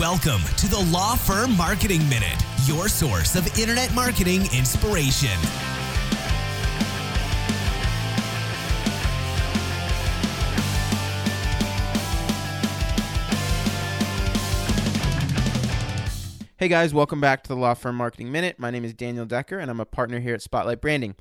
Welcome to the Law Firm Marketing Minute, your source of internet marketing inspiration. Hey guys, welcome back to the Law Firm Marketing Minute. My name is Daniel Decker and I'm a partner here at Spotlight Branding.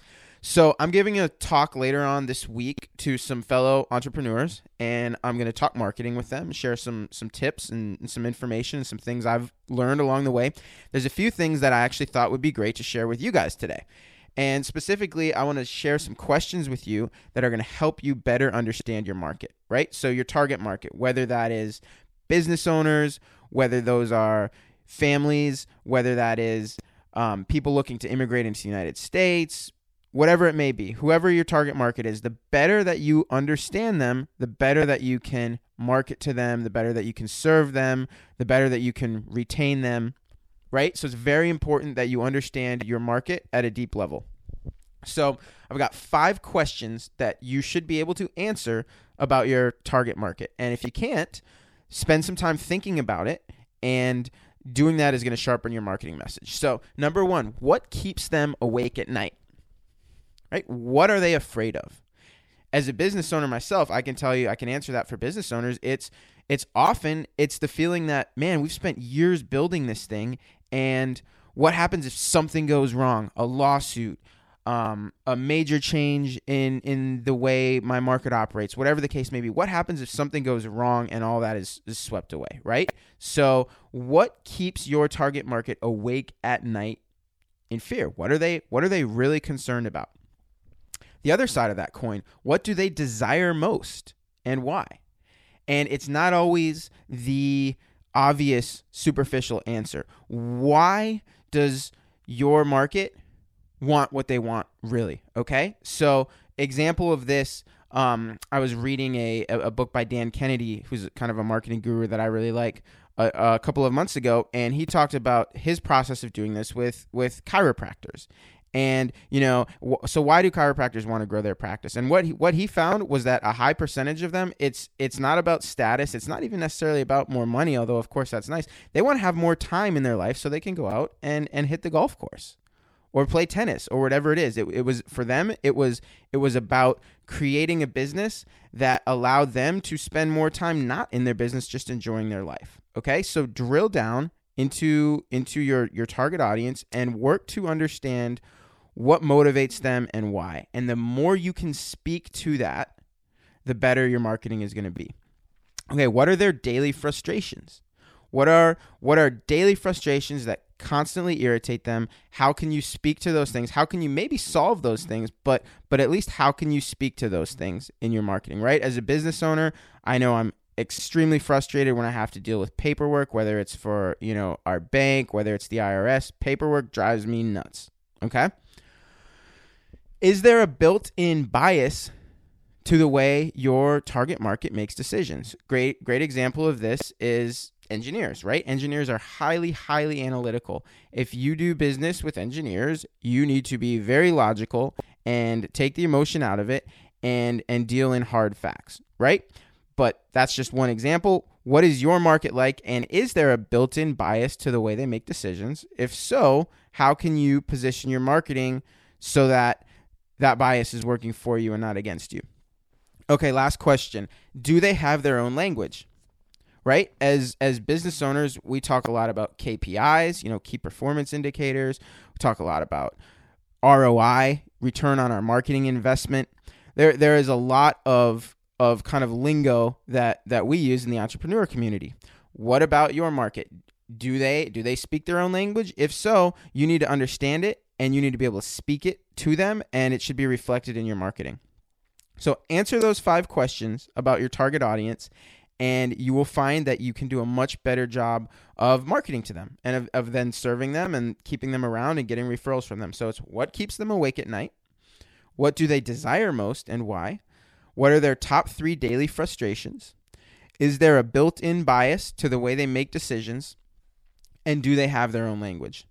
So I'm giving a talk later on this week to some fellow entrepreneurs, and I'm going to talk marketing with them, share some some tips and, and some information, and some things I've learned along the way. There's a few things that I actually thought would be great to share with you guys today. And specifically, I want to share some questions with you that are going to help you better understand your market, right? So, your target market, whether that is business owners, whether those are families, whether that is um, people looking to immigrate into the United States, whatever it may be, whoever your target market is, the better that you understand them, the better that you can market to them, the better that you can serve them, the better that you can retain them, right? So it's very important that you understand your market at a deep level. So I've got five questions that you should be able to answer about your target market. And if you can't, spend some time thinking about it and doing that is going to sharpen your marketing message. So, number 1, what keeps them awake at night? Right? What are they afraid of? As a business owner myself, I can tell you, I can answer that for business owners. It's it's often it's the feeling that man, we've spent years building this thing, and what happens if something goes wrong? A lawsuit, um, a major change in in the way my market operates, whatever the case may be. What happens if something goes wrong and all that is, is swept away, right? So, what keeps your target market awake at night in fear? What are they what are they really concerned about? The other side of that coin, what do they desire most and why? And it's not always the obvious superficial answer. Why does your market want what they want really? Okay? So, example of this um, I was reading a, a book by Dan Kennedy, who's kind of a marketing guru that I really like, a, a, couple of months ago, and he talked about his process of doing this with with chiropractors. And you know, so why do chiropractors want to grow their practice? And what he, what he found was that a high percentage of them, it's it's not about status. It's not even necessarily about more money, although of course that's nice. They want to have more time in their life so they can go out and and hit the golf course or play tennis or whatever it is. It, it was for them. It was it was about creating a business that allowed them to spend more time not in their business, just enjoying their life. Okay, so drill down into into your your target audience and work to understand what motivates them and why. And the more you can speak to that, the better your marketing is going to be. Okay, what are their daily frustrations? What are what are daily frustrations that constantly irritate them? How can you speak to those things? How can you maybe solve those things, but but at least how can you speak to those things in your marketing, right? As a business owner, I know I'm extremely frustrated when I have to deal with paperwork, whether it's for, you know, our bank, whether it's the IRS. Paperwork drives me nuts. Okay? Is there a built in bias to the way your target market makes decisions? Great, great example of this is engineers, right? Engineers are highly, highly analytical. If you do business with engineers, you need to be very logical and take the emotion out of it and and deal in hard facts, right? But that's just one example. What is your market like and is there a built-in bias to the way they make decisions? If so, how can you position your marketing so that that bias is working for you and not against you. Okay, last question. Do they have their own language? Right? As as business owners, we talk a lot about KPIs, you know, key performance indicators. We talk a lot about ROI, return on our marketing investment. There there is a lot of of kind of lingo that that we use in the entrepreneur community. What about your market? Do they do they speak their own language? If so, you need to understand it and you need to be able to speak it to them and it should be reflected in your marketing. So answer those 5 questions about your target audience and you will find that you can do a much better job of marketing to them and of, of then serving them and keeping them around and getting referrals from them. So it's what keeps them awake at night? What do they desire most and why? What are their top 3 daily frustrations? Is there a built-in bias to the way they make decisions? And do they have their own language?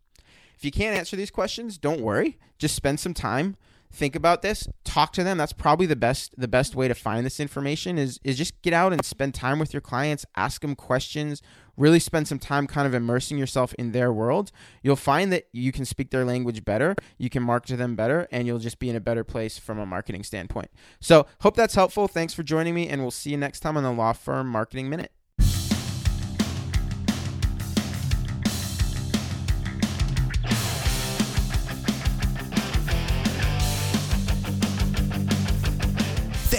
If you can't answer these questions, don't worry. Just spend some time think about this talk to them. That's probably the best the best way to find this information is is just get out and spend time with your clients ask them questions really spend some time kind of immersing yourself in their world. You'll find that you can speak their language better you can market to them better and you'll just be in a better place from a marketing standpoint. So hope that's helpful. Thanks for joining me and we'll see you next time on the law firm marketing minute